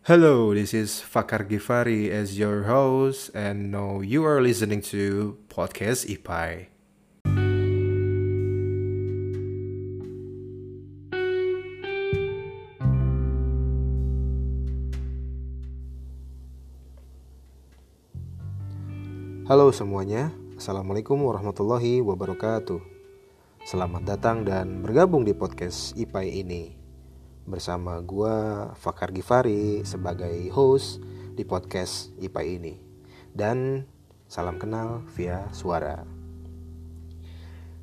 Hello, this is Fakar Gifari as your host, and now you are listening to Podcast IPAI. Halo semuanya, Assalamualaikum warahmatullahi wabarakatuh. Selamat datang dan bergabung di podcast IPAI ini bersama gua Fakar Gifari sebagai host di podcast IPA ini. Dan salam kenal via suara.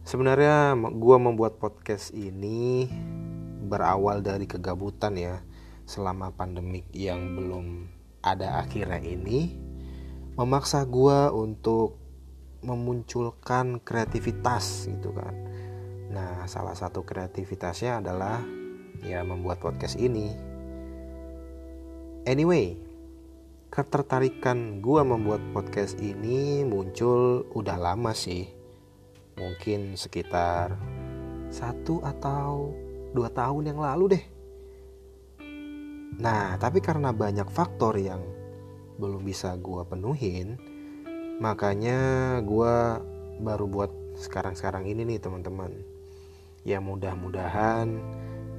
Sebenarnya gua membuat podcast ini berawal dari kegabutan ya selama pandemik yang belum ada akhirnya ini memaksa gua untuk memunculkan kreativitas gitu kan. Nah, salah satu kreativitasnya adalah ya membuat podcast ini. Anyway, ketertarikan gue membuat podcast ini muncul udah lama sih. Mungkin sekitar satu atau dua tahun yang lalu deh. Nah, tapi karena banyak faktor yang belum bisa gue penuhin, makanya gue baru buat sekarang-sekarang ini nih teman-teman. Ya mudah-mudahan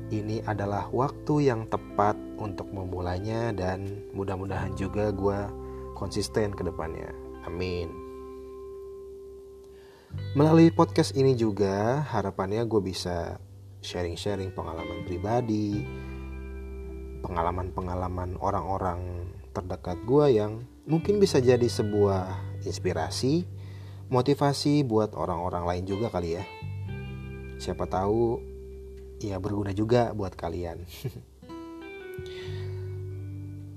ini adalah waktu yang tepat untuk memulainya dan mudah-mudahan juga gue konsisten ke depannya. Amin. Melalui podcast ini juga harapannya gue bisa sharing-sharing pengalaman pribadi, pengalaman-pengalaman orang-orang terdekat gue yang mungkin bisa jadi sebuah inspirasi, motivasi buat orang-orang lain juga kali ya. Siapa tahu ya berguna juga buat kalian.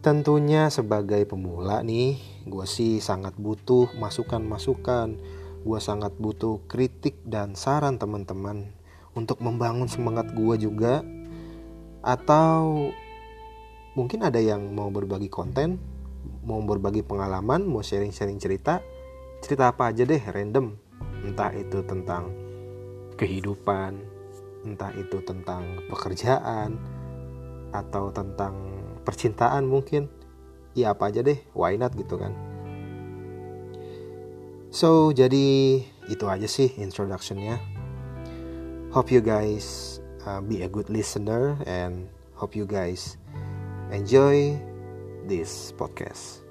Tentunya sebagai pemula nih, gue sih sangat butuh masukan-masukan. Gue sangat butuh kritik dan saran teman-teman untuk membangun semangat gue juga. Atau mungkin ada yang mau berbagi konten, mau berbagi pengalaman, mau sharing-sharing cerita. Cerita apa aja deh, random. Entah itu tentang kehidupan, entah itu tentang pekerjaan atau tentang percintaan mungkin ya apa aja deh why not gitu kan. So jadi itu aja sih introductionnya. Hope you guys uh, be a good listener and hope you guys enjoy this podcast